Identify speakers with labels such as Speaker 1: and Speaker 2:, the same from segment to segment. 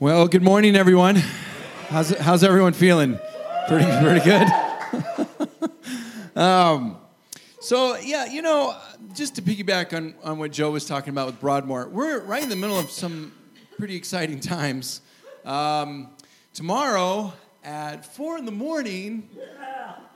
Speaker 1: Well, good morning, everyone. How's, how's everyone feeling? Pretty, pretty good. um, so, yeah, you know, just to piggyback on, on what Joe was talking about with Broadmoor, we're right in the middle of some pretty exciting times. Um, tomorrow at four in the morning,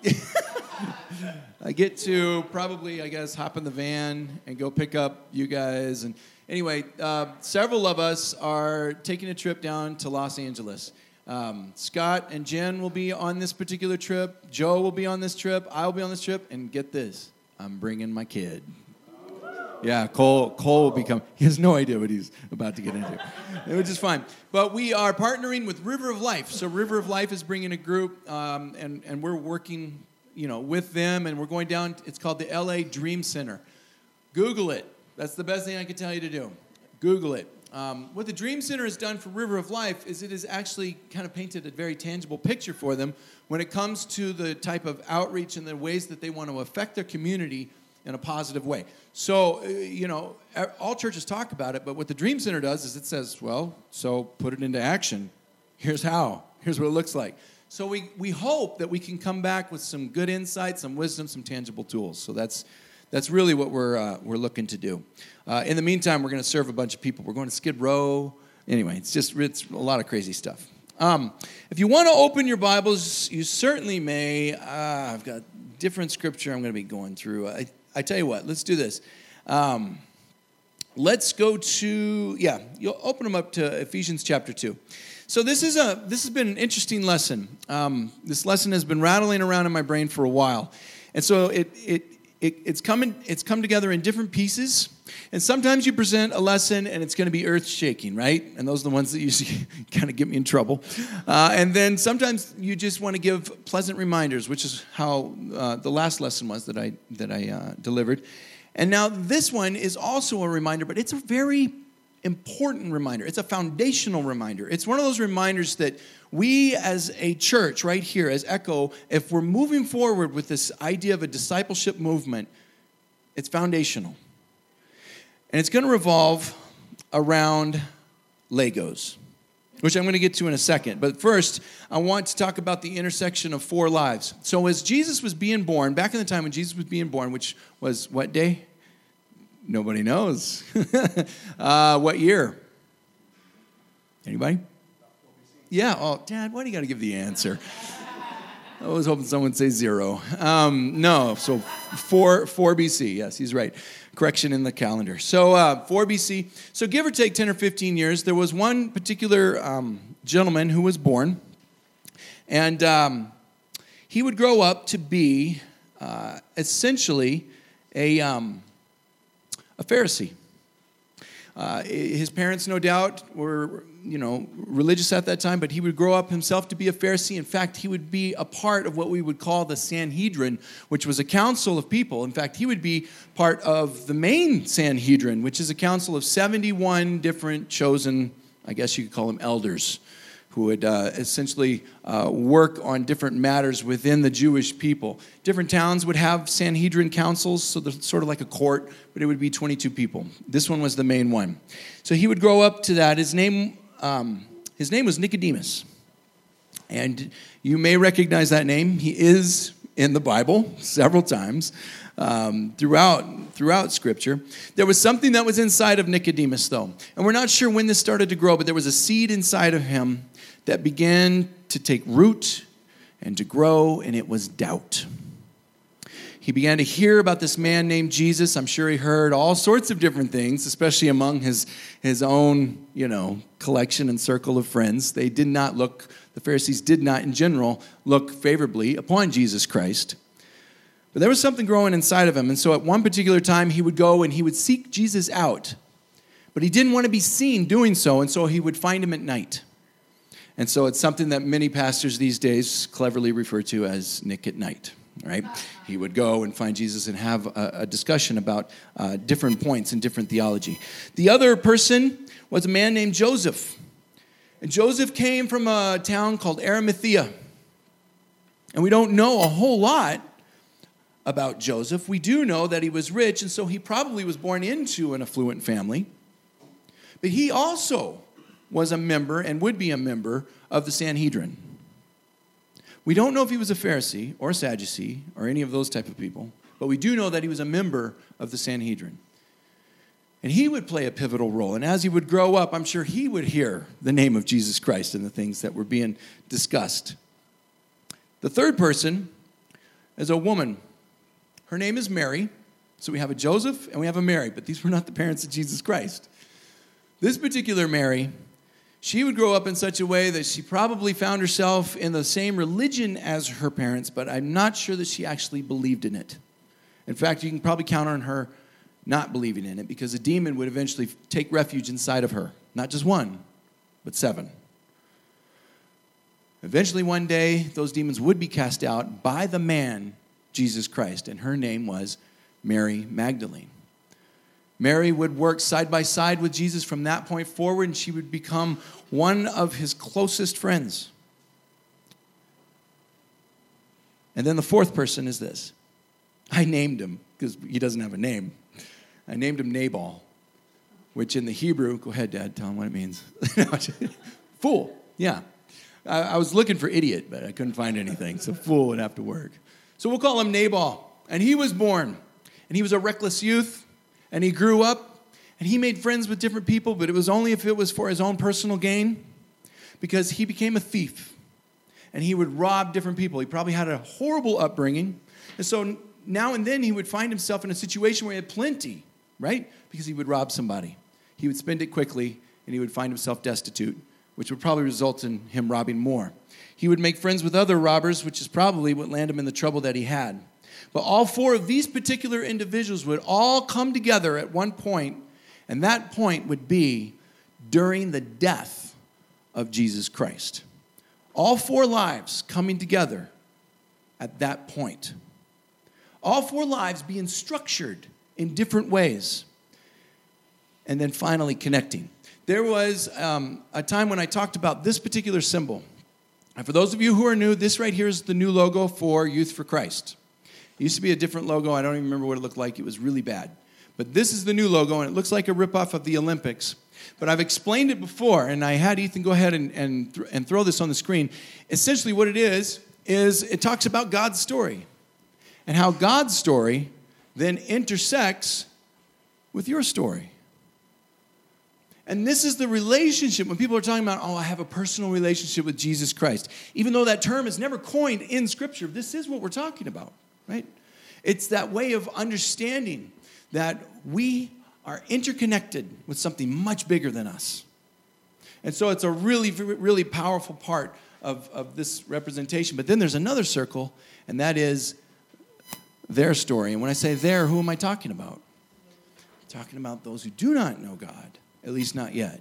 Speaker 1: I get to probably, I guess, hop in the van and go pick up you guys. And anyway, uh, several of us are taking a trip down to Los Angeles. Um, Scott and Jen will be on this particular trip. Joe will be on this trip. I will be on this trip. And get this, I'm bringing my kid. Yeah, Cole, Cole will become, he has no idea what he's about to get into, which is fine. But we are partnering with River of Life. So River of Life is bringing a group, um, and, and we're working, you know, with them, and we're going down, it's called the LA Dream Center. Google it. That's the best thing I can tell you to do. Google it. Um, what the Dream Center has done for River of Life is it has actually kind of painted a very tangible picture for them when it comes to the type of outreach and the ways that they want to affect their community in a positive way. So, uh, you know, all churches talk about it, but what the Dream Center does is it says, well, so put it into action. Here's how. Here's what it looks like. So we, we hope that we can come back with some good insight, some wisdom, some tangible tools. So that's, that's really what we're, uh, we're looking to do. Uh, in the meantime, we're going to serve a bunch of people. We're going to Skid Row. Anyway, it's just it's a lot of crazy stuff. Um, if you want to open your Bibles, you certainly may. Uh, I've got different scripture I'm going to be going through. I, I tell you what, let's do this. Um, let's go to, yeah, you'll open them up to Ephesians chapter 2. So this is a this has been an interesting lesson. Um, this lesson has been rattling around in my brain for a while, and so it it, it it's coming it's come together in different pieces. And sometimes you present a lesson and it's going to be earth shaking, right? And those are the ones that usually kind of get me in trouble. Uh, and then sometimes you just want to give pleasant reminders, which is how uh, the last lesson was that I that I uh, delivered. And now this one is also a reminder, but it's a very important reminder. It's a foundational reminder. It's one of those reminders that we as a church, right here, as Echo, if we're moving forward with this idea of a discipleship movement, it's foundational. And it's going to revolve around Legos, which I'm going to get to in a second. But first, I want to talk about the intersection of four lives. So, as Jesus was being born, back in the time when Jesus was being born, which was what day? Nobody knows. uh, what year? Anybody? Yeah. Oh, Dad, why do you got to give the answer? I was hoping someone would say zero. Um, no, so 4, 4 BC. Yes, he's right. Correction in the calendar. So uh, 4 BC. So give or take 10 or 15 years, there was one particular um, gentleman who was born, and um, he would grow up to be uh, essentially a, um, a Pharisee. Uh, his parents, no doubt, were you know religious at that time, but he would grow up himself to be a Pharisee. In fact, he would be a part of what we would call the Sanhedrin, which was a council of people. In fact, he would be part of the main Sanhedrin, which is a council of 71 different chosen, I guess you could call them elders who would uh, essentially uh, work on different matters within the Jewish people. Different towns would have Sanhedrin councils, so they're sort of like a court, but it would be 22 people. This one was the main one. So he would grow up to that. His name, um, his name was Nicodemus. And you may recognize that name. He is in the Bible several times um, throughout, throughout Scripture. There was something that was inside of Nicodemus, though. And we're not sure when this started to grow, but there was a seed inside of him that began to take root and to grow, and it was doubt. He began to hear about this man named Jesus. I'm sure he heard all sorts of different things, especially among his, his own, you know, collection and circle of friends. They did not look, the Pharisees did not, in general, look favorably upon Jesus Christ. But there was something growing inside of him. And so at one particular time, he would go and he would seek Jesus out. But he didn't want to be seen doing so, and so he would find him at night. And so it's something that many pastors these days cleverly refer to as Nick at night, right? He would go and find Jesus and have a, a discussion about uh, different points in different theology. The other person was a man named Joseph. And Joseph came from a town called Arimathea. And we don't know a whole lot about Joseph. We do know that he was rich, and so he probably was born into an affluent family. But he also was a member and would be a member of the Sanhedrin. We don't know if he was a Pharisee or a Sadducee or any of those type of people, but we do know that he was a member of the Sanhedrin. And he would play a pivotal role. And as he would grow up, I'm sure he would hear the name of Jesus Christ and the things that were being discussed. The third person is a woman. Her name is Mary. So we have a Joseph and we have a Mary, but these were not the parents of Jesus Christ. This particular Mary, she would grow up in such a way that she probably found herself in the same religion as her parents, but I'm not sure that she actually believed in it. In fact, you can probably count on her not believing in it because a demon would eventually take refuge inside of her. Not just one, but seven. Eventually, one day, those demons would be cast out by the man, Jesus Christ, and her name was Mary Magdalene. Mary would work side by side with Jesus from that point forward, and she would become one of his closest friends. And then the fourth person is this I named him because he doesn't have a name. I named him Nabal, which in the Hebrew, go ahead, Dad, tell him what it means. fool, yeah. I, I, was looking for idiot, but I couldn't find anything, so fool would have to work. So we'll call him Nabal. And he was born, and he was a reckless youth, and he grew up, and he made friends with different people, but it was only if it was for his own personal gain, because he became a thief, and he would rob different people. He probably had a horrible upbringing, and so now and then he would find himself in a situation where he had plenty right? Because he would rob somebody. He would spend it quickly and he would find himself destitute, which would probably result in him robbing more. He would make friends with other robbers, which is probably what landed him in the trouble that he had. But all four of these particular individuals would all come together at one point, and that point would be during the death of Jesus Christ. All four lives coming together at that point. All four lives being structured in different ways. And then finally, connecting. There was um, a time when I talked about this particular symbol. And for those of you who are new, this right here is the new logo for Youth for Christ. It used to be a different logo. I don't even remember what it looked like. It was really bad. But this is the new logo, and it looks like a ripoff of the Olympics. But I've explained it before, and I had Ethan go ahead and, and, th- and throw this on the screen. Essentially, what it is, is it talks about God's story and how God's story then intersects with your story. And this is the relationship when people are talking about, oh, I have a personal relationship with Jesus Christ. Even though that term is never coined in Scripture, this is what we're talking about, right? It's that way of understanding that we are interconnected with something much bigger than us. And so it's a really, really powerful part of, of this representation. But then there's another circle, and that is their story. And when I say their, who am I talking about? I'm talking about those who do not know God, at least not yet.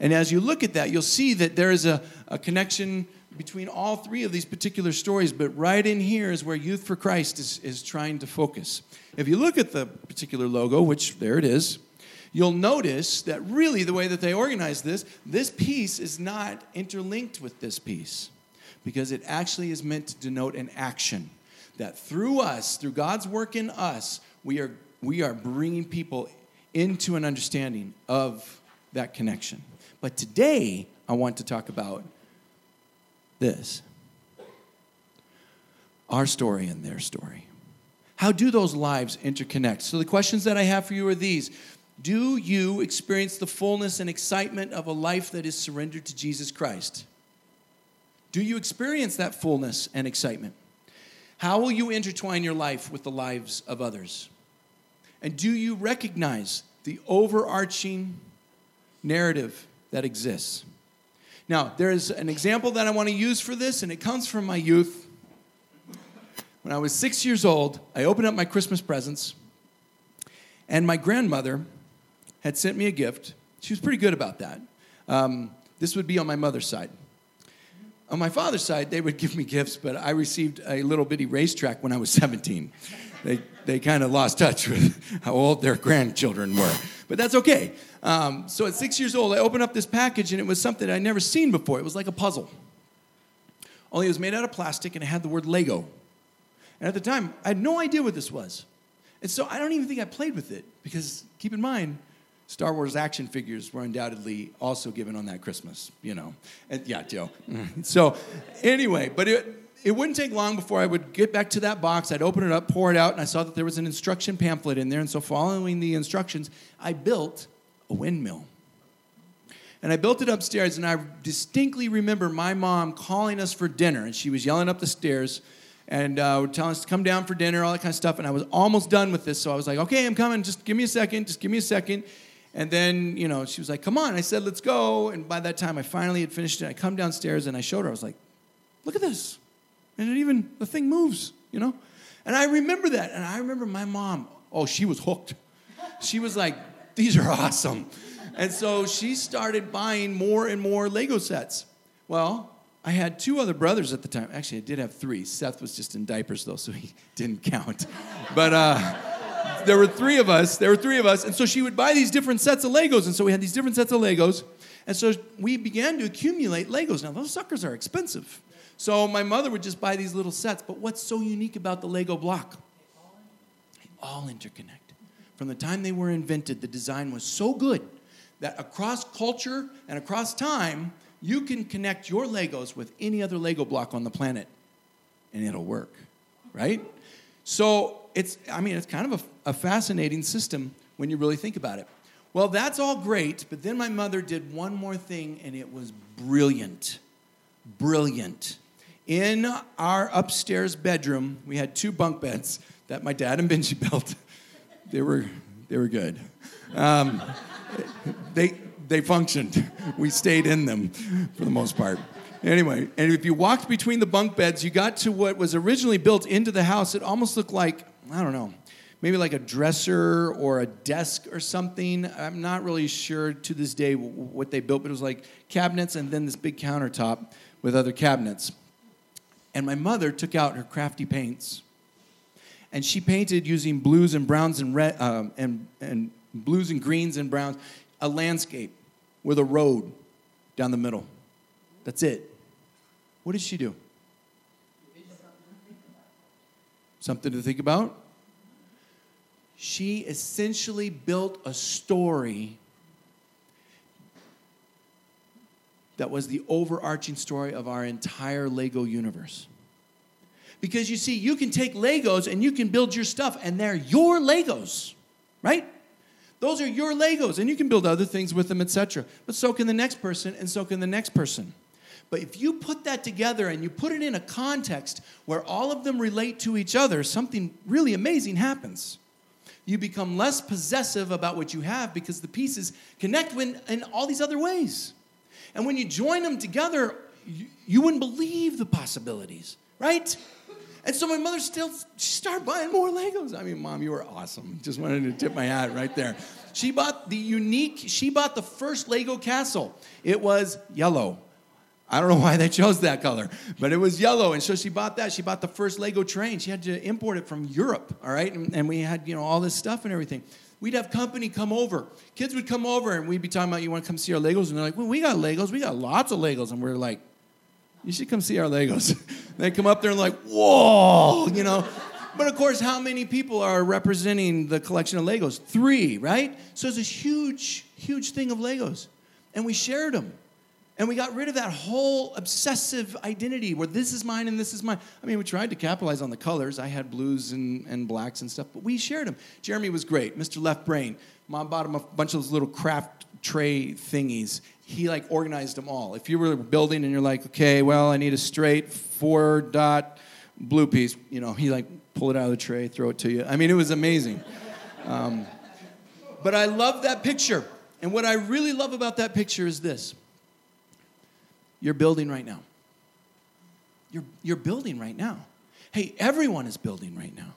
Speaker 1: And as you look at that, you'll see that there is a, a connection between all three of these particular stories, but right in here is where Youth for Christ is, is trying to focus. If you look at the particular logo, which there it is, you'll notice that really the way that they organize this, this piece is not interlinked with this piece because it actually is meant to denote an action that through us, through God's work in us, we are, we are bringing people into an understanding of that connection. But today, I want to talk about this our story and their story. How do those lives interconnect? So, the questions that I have for you are these Do you experience the fullness and excitement of a life that is surrendered to Jesus Christ? Do you experience that fullness and excitement? How will you intertwine your life with the lives of others? And do you recognize the overarching narrative that exists? Now, there's an example that I want to use for this, and it comes from my youth. When I was six years old, I opened up my Christmas presents, and my grandmother had sent me a gift. She was pretty good about that. Um, this would be on my mother's side. On my father's side, they would give me gifts, but I received a little bitty racetrack when I was 17. They, they kind of lost touch with how old their grandchildren were. But that's okay. Um, so at six years old, I opened up this package and it was something I'd never seen before. It was like a puzzle. Only it was made out of plastic and it had the word Lego. And at the time, I had no idea what this was. And so I don't even think I played with it because keep in mind, Star Wars action figures were undoubtedly also given on that Christmas, you know. And, yeah, Joe. so, anyway, but it, it wouldn't take long before I would get back to that box. I'd open it up, pour it out, and I saw that there was an instruction pamphlet in there. And so, following the instructions, I built a windmill. And I built it upstairs, and I distinctly remember my mom calling us for dinner, and she was yelling up the stairs and uh, telling us to come down for dinner, all that kind of stuff. And I was almost done with this, so I was like, okay, I'm coming. Just give me a second. Just give me a second. And then, you know, she was like, come on. I said, let's go. And by that time, I finally had finished it. I come downstairs and I showed her. I was like, look at this. And it even, the thing moves, you know? And I remember that. And I remember my mom, oh, she was hooked. She was like, these are awesome. And so she started buying more and more Lego sets. Well, I had two other brothers at the time. Actually, I did have three. Seth was just in diapers, though, so he didn't count. But, uh, there were three of us. There were three of us. And so she would buy these different sets of Legos. And so we had these different sets of Legos. And so we began to accumulate Legos. Now, those suckers are expensive. So my mother would just buy these little sets. But what's so unique about the Lego block? They all interconnect. From the time they were invented, the design was so good that across culture and across time, you can connect your Legos with any other Lego block on the planet and it'll work, right? So it's, I mean, it's kind of a, a fascinating system when you really think about it. Well, that's all great, but then my mother did one more thing, and it was brilliant. Brilliant. In our upstairs bedroom, we had two bunk beds that my dad and Benji built. They were, they were good. Um, they, they functioned. We stayed in them for the most part. Anyway, and if you walked between the bunk beds, you got to what was originally built into the house. It almost looked like, I don't know, maybe like a dresser or a desk or something. I'm not really sure to this day what they built, but it was like cabinets and then this big countertop with other cabinets. And my mother took out her crafty paints and she painted using blues and browns and red um, and, and blues and greens and browns a landscape with a road down the middle. That's it. What did she do? Something to think about? She essentially built a story that was the overarching story of our entire Lego universe. Because you see, you can take Legos and you can build your stuff, and they're your Legos, right? Those are your Legos, and you can build other things with them, etc. But so can the next person, and so can the next person. But if you put that together and you put it in a context where all of them relate to each other, something really amazing happens. You become less possessive about what you have because the pieces connect in, in all these other ways. And when you join them together, you, you wouldn't believe the possibilities, right? And so my mother still started buying more Legos. I mean, mom, you were awesome. Just wanted to tip my hat right there. She bought the unique, she bought the first Lego castle. It was yellow. I don't know why they chose that color, but it was yellow. And so she bought that. She bought the first Lego train. She had to import it from Europe, all right? And, and we had, you know, all this stuff and everything. We'd have company come over. Kids would come over and we'd be talking about, you want to come see our Legos? And they're like, well, we got Legos. We got lots of Legos. And we're like, you should come see our Legos. they come up there and like, whoa, you know. But of course, how many people are representing the collection of Legos? Three, right? So it's a huge, huge thing of Legos. And we shared them. And we got rid of that whole obsessive identity where this is mine and this is mine. I mean, we tried to capitalize on the colors. I had blues and, and blacks and stuff, but we shared them. Jeremy was great. Mr. Left Brain. Mom bought him a bunch of those little craft tray thingies. He like organized them all. If you were building and you're like, okay, well, I need a straight four dot blue piece, you know, he like pull it out of the tray, throw it to you. I mean, it was amazing. Um, but I love that picture. And what I really love about that picture is this you're building right now. You're, you're building right now. Hey, everyone is building right now.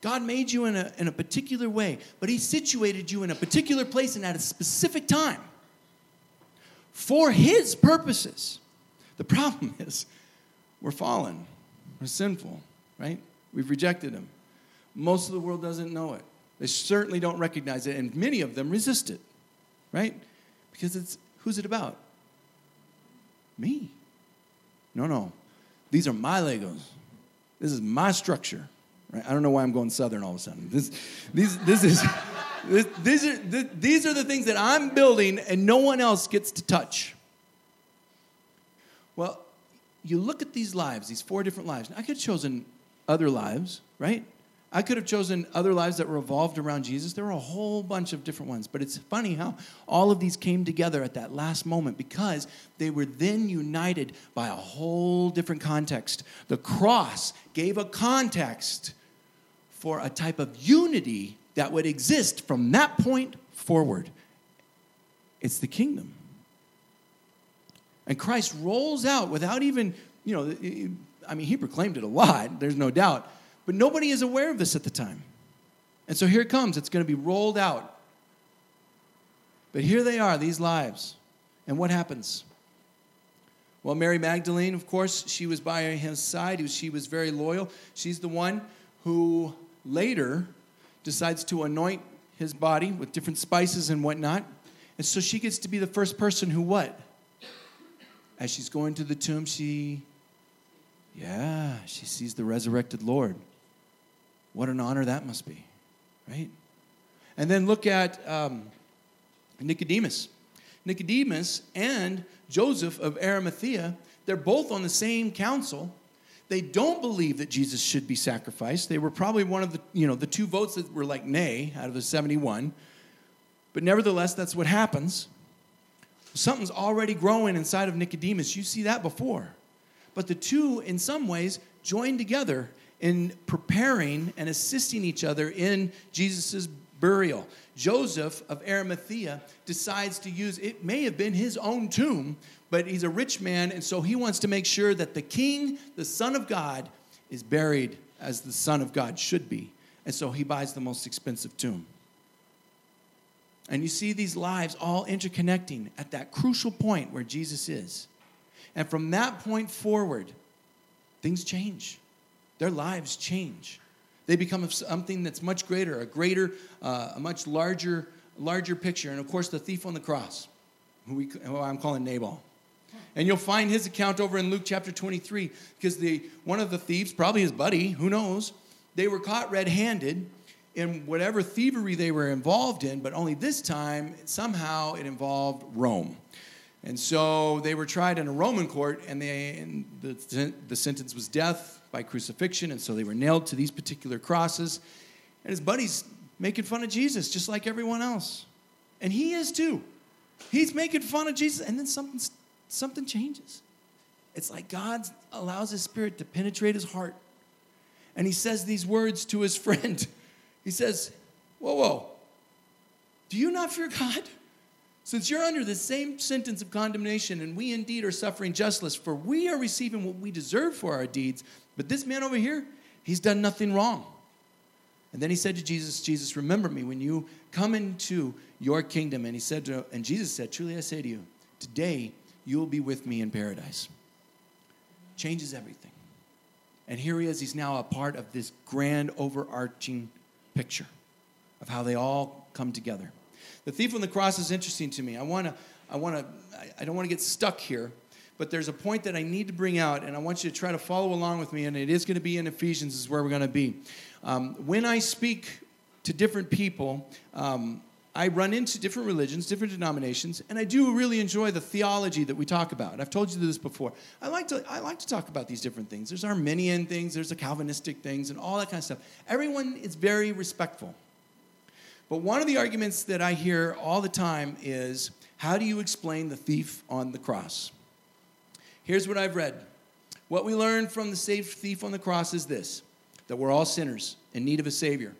Speaker 1: God made you in a, in a particular way, but He situated you in a particular place and at a specific time for His purposes. The problem is, we're fallen, we're sinful, right? We've rejected Him. Most of the world doesn't know it. They certainly don't recognize it, and many of them resist it, right? Because it's who's it about? Me. No, no. These are my Legos. This is my structure. Right? I don't know why I'm going southern all of a sudden. This, these, this is these, are, these are the things that I'm building and no one else gets to touch. Well, you look at these lives, these four different lives. I could have chosen other lives, right? I could have chosen other lives that revolved around Jesus. There were a whole bunch of different ones. But it's funny how all of these came together at that last moment because they were then united by a whole different context. The cross gave a context for a type of unity that would exist from that point forward. It's the kingdom. And Christ rolls out without even, you know, I mean, he proclaimed it a lot, there's no doubt. But nobody is aware of this at the time. And so here it comes. It's going to be rolled out. But here they are, these lives. And what happens? Well, Mary Magdalene, of course, she was by his side. She was very loyal. She's the one who later decides to anoint his body with different spices and whatnot. And so she gets to be the first person who what? As she's going to the tomb, she, yeah, she sees the resurrected Lord. What an honor that must be, right? And then look at um, Nicodemus. Nicodemus and Joseph of Arimathea, they're both on the same council. They don't believe that Jesus should be sacrificed. They were probably one of the, you know, the two votes that were like nay out of the 71. But nevertheless, that's what happens. Something's already growing inside of Nicodemus. You see that before. But the two, in some ways, join together in preparing and assisting each other in Jesus' burial. Joseph of Arimathea decides to use, it may have been his own tomb, but he's a rich man, and so he wants to make sure that the king, the Son of God, is buried as the Son of God should be. And so he buys the most expensive tomb. And you see these lives all interconnecting at that crucial point where Jesus is. And from that point forward, things change their lives change. They become something that's much greater, a greater, uh, a much larger, larger picture. And of course, the thief on the cross, who, we, who I'm calling Nabal. And you'll find his account over in Luke chapter 23, because the, one of the thieves, probably his buddy, who knows, they were caught red handed in whatever thievery they were involved in, but only this time, somehow it involved Rome. And so they were tried in a Roman court, and, they, and the, the sentence was death by crucifixion, and so they were nailed to these particular crosses. And his buddy's making fun of Jesus, just like everyone else. And he is too. He's making fun of Jesus, and then something, something changes. It's like God allows his spirit to penetrate his heart. And he says these words to his friend. He says, Whoa, whoa, do you not fear God? Since you're under the same sentence of condemnation, and we indeed are suffering justice, for we are receiving what we deserve for our deeds, but this man over here, he's done nothing wrong. And then he said to Jesus, Jesus, remember me when you come into your kingdom. And he said to, and Jesus said, Truly I say to you, today you will be with me in paradise. Changes everything. And here he is, he's now a part of this grand overarching picture of how they all come together. The thief on the cross is interesting to me. I want to, I want to, I don't want to get stuck here, but there's a point that I need to bring out, and I want you to try to follow along with me, and it is going to be in Ephesians, is where we're going to be. Um, when I speak to different people, um, I run into different religions, different denominations, and I do really enjoy the theology that we talk about. I've told you this before. I like to, I like to talk about these different things. There's Arminian things, there's the Calvinistic things, and all that kind of stuff. Everyone is very respectful. But one of the arguments that I hear all the time is how do you explain the thief on the cross? Here's what I've read. What we learn from the saved thief on the cross is this that we're all sinners in need of a Savior.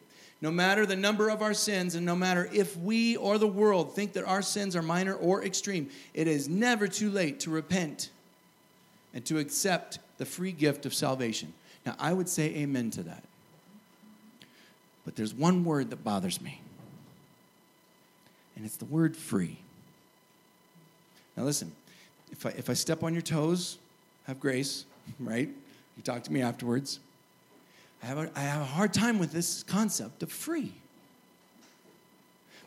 Speaker 1: No matter the number of our sins, and no matter if we or the world think that our sins are minor or extreme, it is never too late to repent and to accept the free gift of salvation. Now, I would say amen to that. But there's one word that bothers me and it's the word free. Now, listen, if I, if I step on your toes, have grace, right? You talk to me afterwards. I have, a, I have a hard time with this concept of free.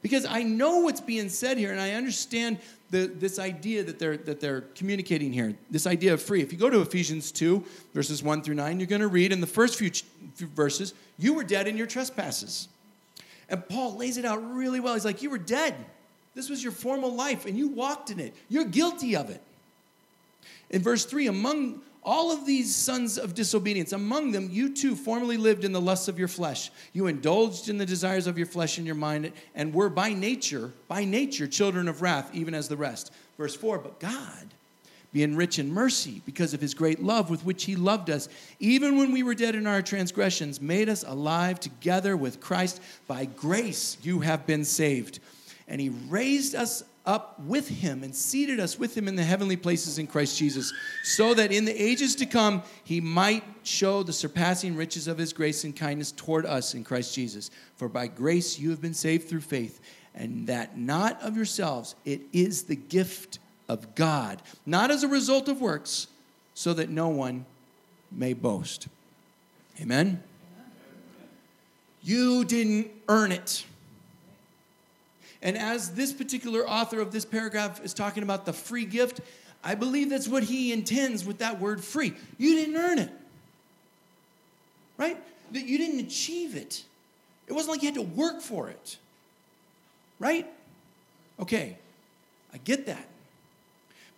Speaker 1: Because I know what's being said here, and I understand the, this idea that they're, that they're communicating here, this idea of free. If you go to Ephesians 2, verses 1 through 9, you're going to read in the first few, few verses, you were dead in your trespasses And Paul lays it out really well. He's like, You were dead. This was your formal life, and you walked in it. You're guilty of it. In verse 3, among all of these sons of disobedience, among them, you too formerly lived in the lusts of your flesh. You indulged in the desires of your flesh and your mind, and were by nature, by nature, children of wrath, even as the rest. Verse 4, but God, being rich in mercy, because of his great love with which he loved us, even when we were dead in our transgressions, made us alive together with Christ. By grace you have been saved. And he raised us up with him and seated us with him in the heavenly places in Christ Jesus, so that in the ages to come he might show the surpassing riches of his grace and kindness toward us in Christ Jesus. For by grace you have been saved through faith, and that not of yourselves, it is the gift of God, not as a result of works, so that no one may boast. Amen? You didn't earn it. And as this particular author of this paragraph is talking about the free gift, I believe that's what he intends with that word free. You didn't earn it, right? That you didn't achieve it. It wasn't like you had to work for it, right? Okay, I get that.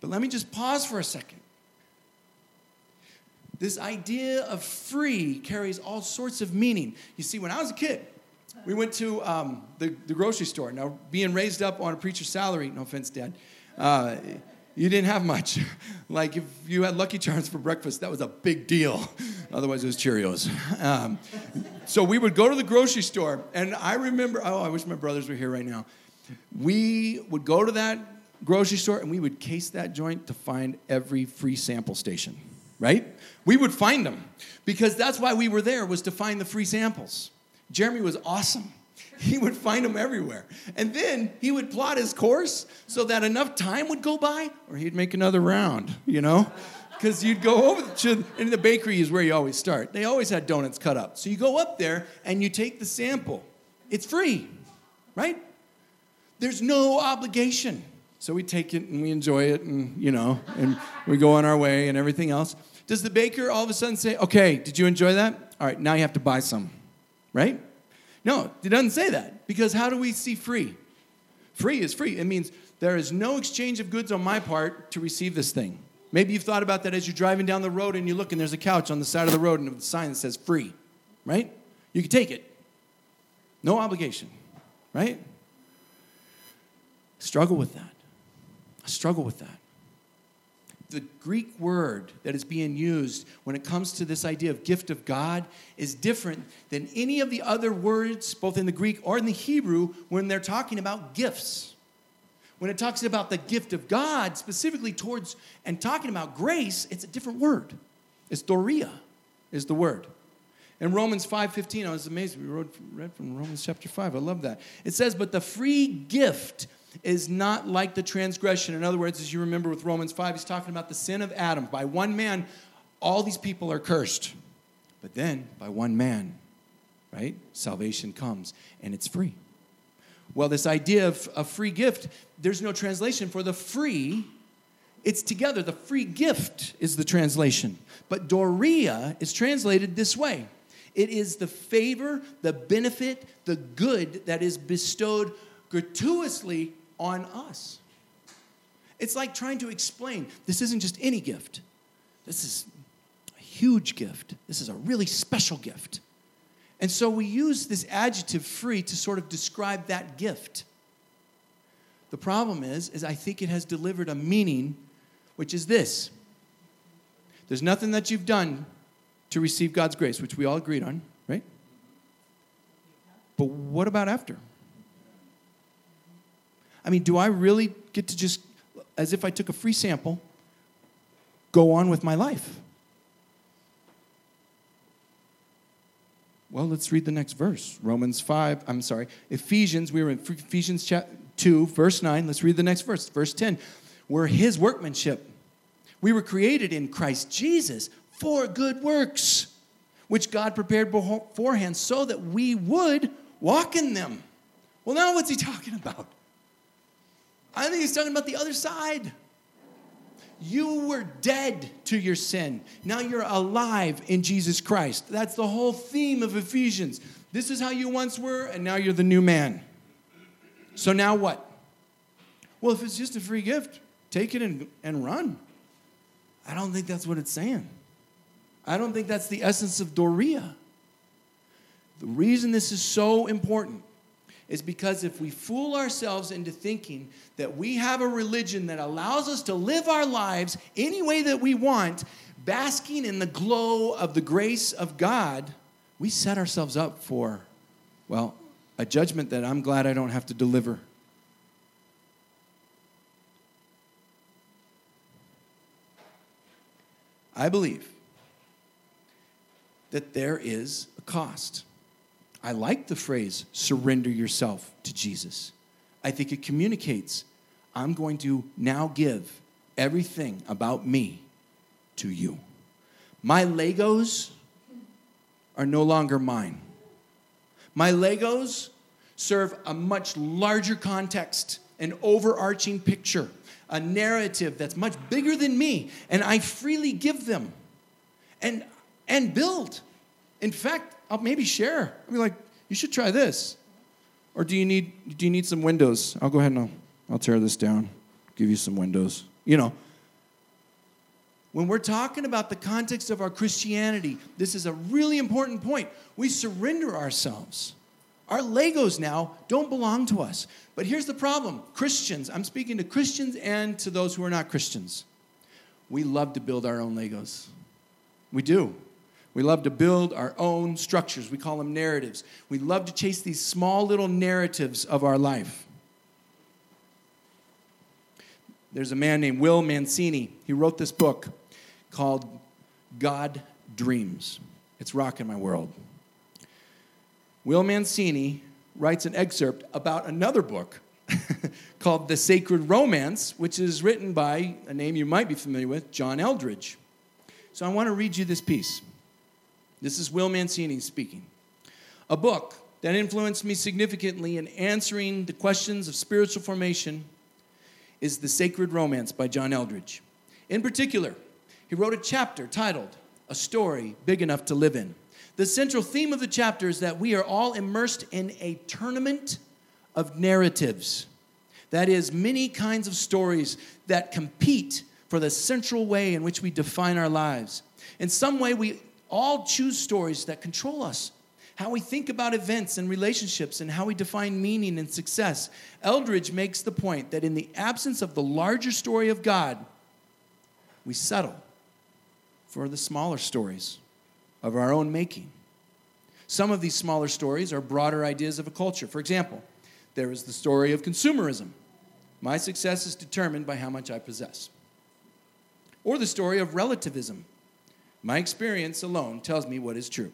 Speaker 1: But let me just pause for a second. This idea of free carries all sorts of meaning. You see, when I was a kid, we went to um, the, the grocery store. Now, being raised up on a preacher's salary, no offense, Dad, uh, you didn't have much. like if you had Lucky Charms for breakfast, that was a big deal. Otherwise, it was Cheerios. Um, so we would go to the grocery store, and I remember, oh, I wish my brothers were here right now. We would go to that grocery store and we would case that joint to find every free sample station, right? We would find them because that's why we were there was to find the free samples. Jeremy was awesome. He would find them everywhere. And then he would plot his course so that enough time would go by or he'd make another round, you know? Because you'd go over to, and the bakery is where you always start. They always had donuts cut up. So you go up there and you take the sample. It's free, right? There's no obligation. So we take it and we enjoy it and, you know, and we go on our way and everything else. Does the baker all of a sudden say, okay, did you enjoy that? All right, now you have to buy some right? No, it doesn't say that because how do we see free? Free is free. It means there is no exchange of goods on my part to receive this thing. Maybe you've thought about that as you're driving down the road and you look and there's a couch on the side of the road and a sign that says free, right? You can take it. No obligation, right? Struggle with that. I struggle with that the Greek word that is being used when it comes to this idea of gift of God is different than any of the other words, both in the Greek or in the Hebrew, when they're talking about gifts. When it talks about the gift of God, specifically towards and talking about grace, it's a different word. It's doria, is the word. In Romans 5:15, I was amazed. We read from Romans chapter 5. I love that. It says, But the free gift is not like the transgression. In other words, as you remember with Romans 5, he's talking about the sin of Adam. By one man, all these people are cursed. But then, by one man, right, salvation comes and it's free. Well, this idea of a free gift, there's no translation for the free. It's together. The free gift is the translation. But Doria is translated this way it is the favor, the benefit, the good that is bestowed gratuitously on us. It's like trying to explain this isn't just any gift, this is a huge gift. This is a really special gift. And so we use this adjective free to sort of describe that gift. The problem is, is I think it has delivered a meaning, which is this. There's nothing that you've done to receive God's grace, which we all agreed on, right? But what about after? I mean, do I really get to just, as if I took a free sample, go on with my life? Well, let's read the next verse. Romans 5, I'm sorry, Ephesians, we were in Ephesians 2, verse 9. Let's read the next verse. Verse 10. We're his workmanship. We were created in Christ Jesus for good works, which God prepared beforehand so that we would walk in them. Well, now what's he talking about? I think he's talking about the other side. You were dead to your sin. Now you're alive in Jesus Christ. That's the whole theme of Ephesians. This is how you once were, and now you're the new man. So now what? Well, if it's just a free gift, take it and, and run. I don't think that's what it's saying. I don't think that's the essence of Doria. The reason this is so important is because if we fool ourselves into thinking that we have a religion that allows us to live our lives any way that we want, basking in the glow of the grace of God, we set ourselves up for, well, a judgment that I'm glad I don't have to deliver. I believe that there is a cost. I like the phrase surrender yourself to Jesus. I think it communicates I'm going to now give everything about me to you. My Legos are no longer mine. My Legos serve a much larger context, an overarching picture, a narrative that's much bigger than me, and I freely give them and, and build. In fact, I'll maybe share. I'll be like, you should try this. Or do you need, do you need some windows? I'll go ahead and I'll, I'll tear this down, give you some windows. You know, when we're talking about the context of our Christianity, this is a really important point. We surrender ourselves. Our Legos now don't belong to us. But here's the problem Christians, I'm speaking to Christians and to those who are not Christians. We love to build our own Legos. We do. We love to build our own structures. We call them narratives. We love to chase these small little narratives of our life. There's a man named Will Mancini. He wrote this book called God Dreams. It's rocking my world. Will Mancini writes an excerpt about another book called The Sacred Romance, which is written by a name you might be familiar with, John Eldredge. So I want to read you this piece. This is Will Mancini speaking. A book that influenced me significantly in answering the questions of spiritual formation is The Sacred Romance by John Eldredge. In particular, he wrote a chapter titled A Story Big Enough to Live In. The central theme of the chapter is that we are all immersed in a tournament of narratives. That is, many kinds of stories that compete for the central way in which we define our lives. In some way, we all choose stories that control us. How we think about events and relationships and how we define meaning and success. Eldredge makes the point that in the absence of the larger story of God, we settle for the smaller stories of our own making. Some of these smaller stories are broader ideas of a culture. For example, there is the story of consumerism. My success is determined by how much I possess. Or the story of relativism. My experience alone tells me what is true.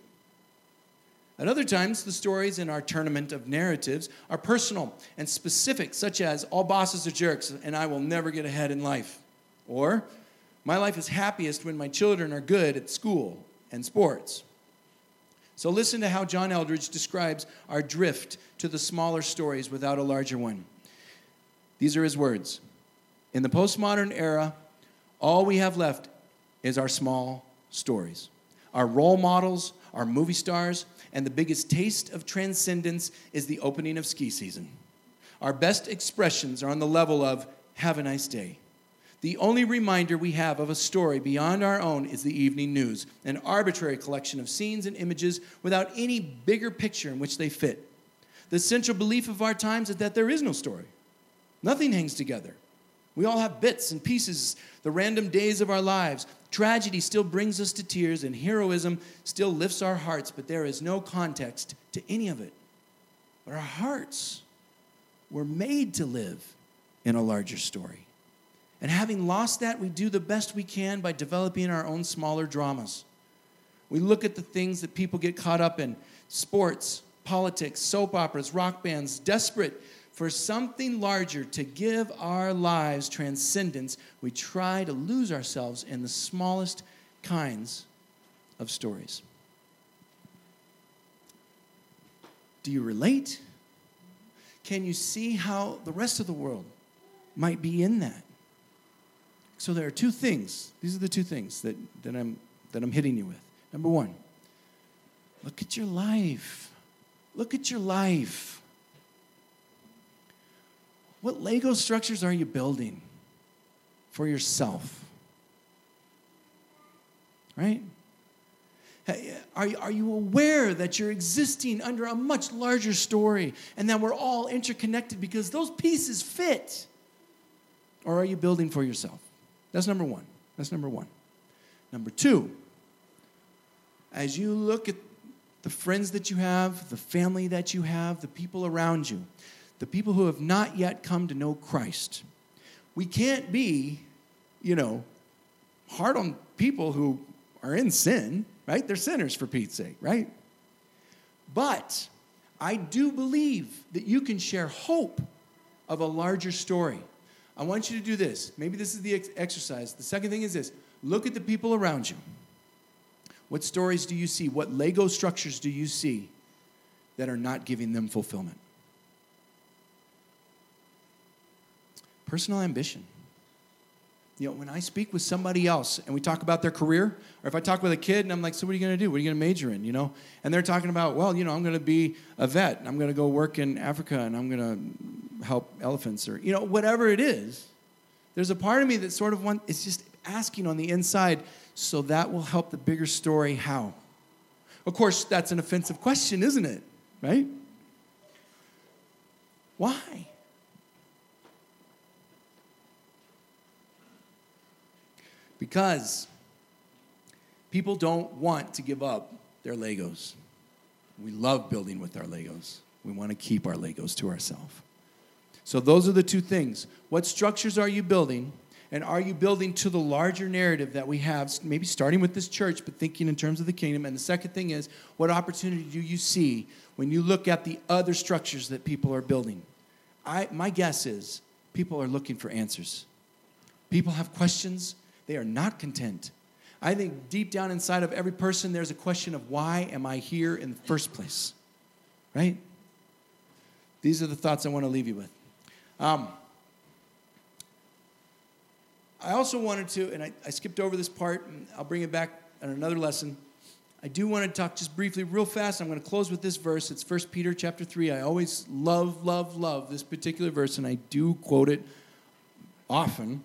Speaker 1: At other times, the stories in our tournament of narratives are personal and specific, such as all bosses are jerks and I will never get ahead in life. Or my life is happiest when my children are good at school and sports. So listen to how John Eldredge describes our drift to the smaller stories without a larger one. These are his words. In the postmodern era, all we have left is our small stories. Our role models, our movie stars, and the biggest taste of transcendence is the opening of ski season. Our best expressions are on the level of, have a nice day. The only reminder we have of a story beyond our own is the evening news, an arbitrary collection of scenes and images without any bigger picture in which they fit. The central belief of our times is that there is no story. Nothing hangs together. We all have bits and pieces, the random days of our lives. Tragedy still brings us to tears, and heroism still lifts our hearts, but there is no context to any of it. But our hearts were made to live in a larger story. And having lost that, we do the best we can by developing our own smaller dramas. We look at the things that people get caught up in sports, politics, soap operas, rock bands, desperate for something larger to give our lives transcendence, we try to lose ourselves in the smallest kinds of stories. Do you relate? Can you see how the rest of the world might be in that? So there are two things. These are the two things that, that, I'm, that I'm hitting you with. Number one, look at your life. Look at your life. What Lego structures are you building for yourself? Right? Are, you, are you aware that you're existing under a much larger story and that we're all interconnected because those pieces fit? Or are you building for yourself? That's number one. That's number one. Number two, as you look at the friends that you have, the family that you have, the people around you, the people who have not yet come to know Christ, we can't be, you know, hard on people who are in sin right? They're sinners for Pete's sake, right? But I do believe that you can share hope of a larger story. I want you to do this. Maybe this is the ex- exercise. The second thing is this look at the people around you. What stories do you see? What Lego structures do you see that are not giving them fulfillment? Personal ambition. You know, when I speak with somebody else and we talk about their career, or if I talk with a kid and I'm like, so what are you going to do? What are you going to major in? You know, and they're talking about, well, you know, I'm going to be a vet. I'm going to go work in Africa and I'm going to help elephants or, you know, whatever it is. There's a part of me that sort of want, it's just asking on the inside, so that will help the bigger story. How? Of course, that's an offensive question, isn't it? Right? Why? Because people don't want to give up their Legos. We love building with our Legos. We want to keep our Legos to ourselves. So, those are the two things. What structures are you building? And are you building to the larger narrative that we have, maybe starting with this church, but thinking in terms of the kingdom? And the second thing is, what opportunity do you see when you look at the other structures that people are building? I, my guess is people are looking for answers. People have questions, they are not content. I think deep down inside of every person, there's a question of why am I here in the first place? Right? These are the thoughts I want to leave you with. Um, I also wanted to, and I, I skipped over this part, and I'll bring it back on another lesson. I do want to talk just briefly, real fast. I'm going to close with this verse. It's 1 Peter chapter 3. I always love, love, love this particular verse, and I do quote it often.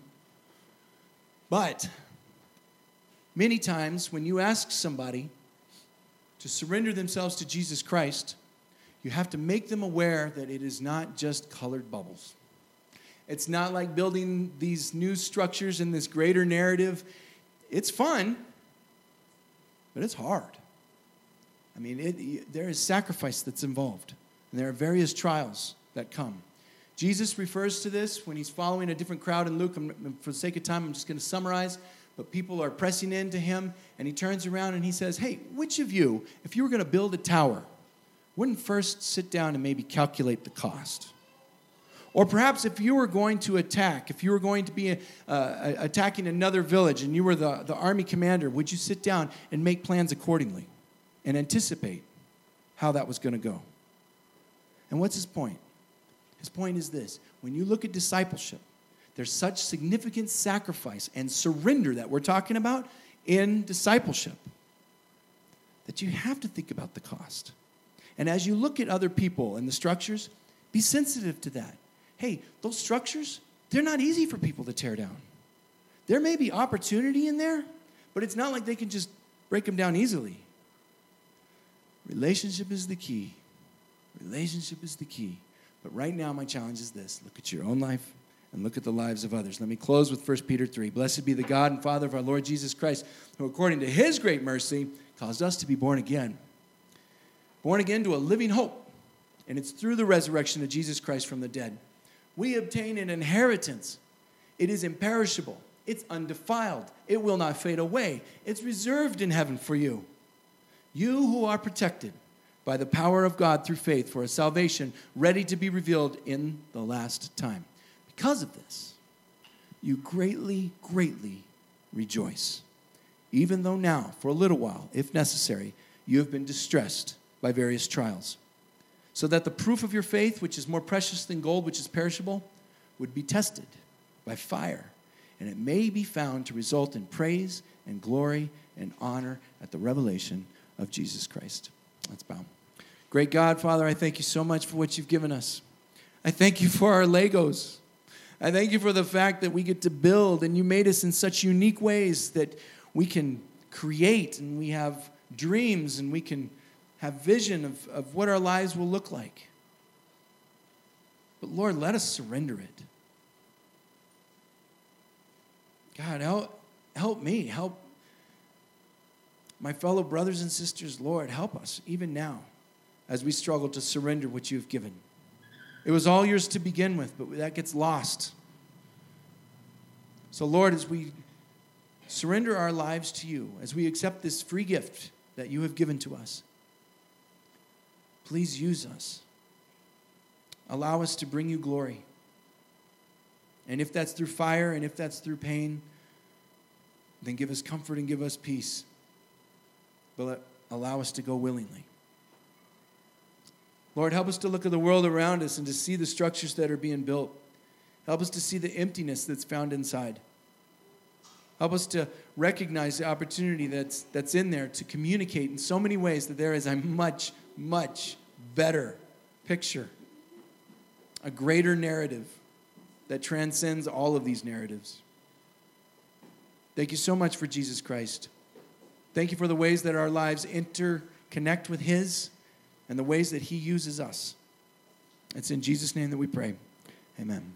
Speaker 1: But many times when you ask somebody to surrender themselves to Jesus Christ, you have to make them aware that it is not just colored bubbles. It's not like building these new structures in this greater narrative. It's fun, but it's hard. I mean, it, there is sacrifice that's involved, and there are various trials that come. Jesus refers to this when he's following a different crowd in Luke. I'm, for the sake of time, I'm just going to summarize. But people are pressing into him, and he turns around and he says, Hey, which of you, if you were going to build a tower, wouldn't first sit down and maybe calculate the cost? Or perhaps if you were going to attack, if you were going to be uh, attacking another village and you were the, the army commander, would you sit down and make plans accordingly and anticipate how that was going to go? And what's his point? His point is this when you look at discipleship, there's such significant sacrifice and surrender that we're talking about in discipleship that you have to think about the cost. And as you look at other people and the structures, be sensitive to that. Hey, those structures, they're not easy for people to tear down. There may be opportunity in there, but it's not like they can just break them down easily. Relationship is the key. Relationship is the key. But right now, my challenge is this look at your own life and look at the lives of others. Let me close with 1 Peter 3. Blessed be the God and Father of our Lord Jesus Christ, who, according to his great mercy, caused us to be born again. Born again to a living hope. And it's through the resurrection of Jesus Christ from the dead. We obtain an inheritance. It is imperishable, it's undefiled, it will not fade away, it's reserved in heaven for you. You who are protected by the power of God through faith for a salvation ready to be revealed in the last time. Because of this, you greatly, greatly rejoice, even though now, for a little while, if necessary, you have been distressed by various trials, so that the proof of your faith, which is more precious than gold, which is perishable, would be tested by fire, and it may be found to result in praise and glory and honor at the revelation of Jesus Christ. Let's bow. Great God, Father, I thank you so much for what you've given us. I thank you for our Legos. I thank you for the fact that we get to build, and you made us in such unique ways that we can create and we have dreams and we can have vision of, of what our lives will look like. But Lord, let us surrender it. God, help, help me, help my fellow brothers and sisters, Lord, help us even now as we struggle to surrender what you have given. It was all yours to begin with, but that gets lost. So, Lord, as we surrender our lives to you, as we accept this free gift that you have given to us, please use us. Allow us to bring you glory. And if that's through fire and if that's through pain, then give us comfort and give us peace. But allow us to go willingly. Lord, help us to look at the world around us and to see the structures that are being built. Help us to see the emptiness that's found inside. Help us to recognize the opportunity that's, that's in there to communicate in so many ways that there is a much, much better picture, a greater narrative that transcends all of these narratives. Thank you so much for Jesus Christ. Thank you for the ways that our lives interconnect with His and the ways that He uses us. It's in Jesus' name that we pray. Amen.